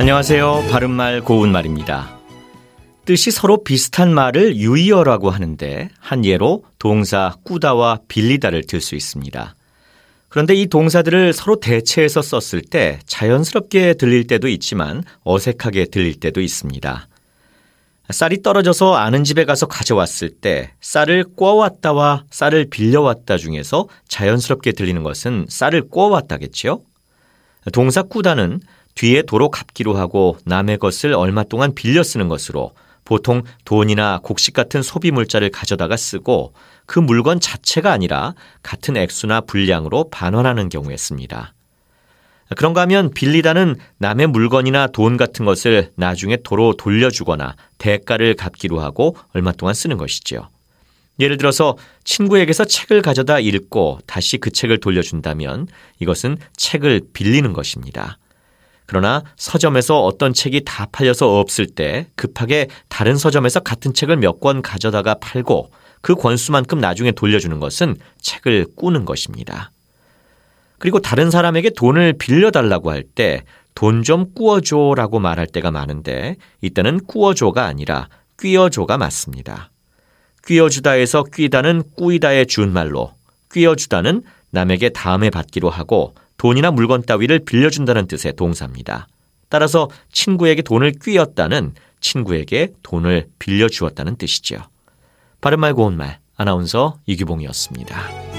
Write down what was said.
안녕하세요. 바른말 고운말입니다. 뜻이 서로 비슷한 말을 유의어라고 하는데 한 예로 동사 꾸다와 빌리다를 들 수 있습니다. 그런데 이 동사들을 서로 대체해서 썼을 때 자연스럽게 들릴 때도 있지만 어색하게 들릴 때도 있습니다. 쌀이 떨어져서 아는 집에 가서 가져왔을 때 쌀을 꿔왔다와 쌀을 빌려왔다 중에서 자연스럽게 들리는 것은 쌀을 꿔왔다겠지요? 동사 꾸다는 뒤에 도로 갚기로 하고 남의 것을 얼마 동안 빌려 쓰는 것으로 보통 돈이나 곡식 같은 소비 물자를 가져다가 쓰고 그 물건 자체가 아니라 같은 액수나 분량으로 반환하는 경우에 씁니다. 그런가 하면 빌리다는 남의 물건이나 돈 같은 것을 나중에 도로 돌려주거나 대가를 갚기로 하고 얼마 동안 쓰는 것이지요. 예를 들어서 친구에게서 책을 가져다 읽고 다시 그 책을 돌려준다면 이것은 책을 빌리는 것입니다. 그러나 서점에서 어떤 책이 다 팔려서 없을 때 급하게 다른 서점에서 같은 책을 몇 권 가져다가 팔고 그 권수만큼 나중에 돌려주는 것은 책을 꾸는 것입니다. 그리고 다른 사람에게 돈을 빌려달라고 할 때 돈 좀 꾸어줘 라고 말할 때가 많은데 이때는 꾸어줘가 아니라 끼어줘가 맞습니다. 끼어주다에서 끼다는 꾸이다의 준말로 끼어주다는 남에게 다음에 받기로 하고 돈이나 물건 따위를 빌려준다는 뜻의 동사입니다. 따라서 친구에게 돈을 끼었다는 친구에게 돈을 빌려주었다는 뜻이지요. 바른말 고운말 아나운서 이규봉이었습니다.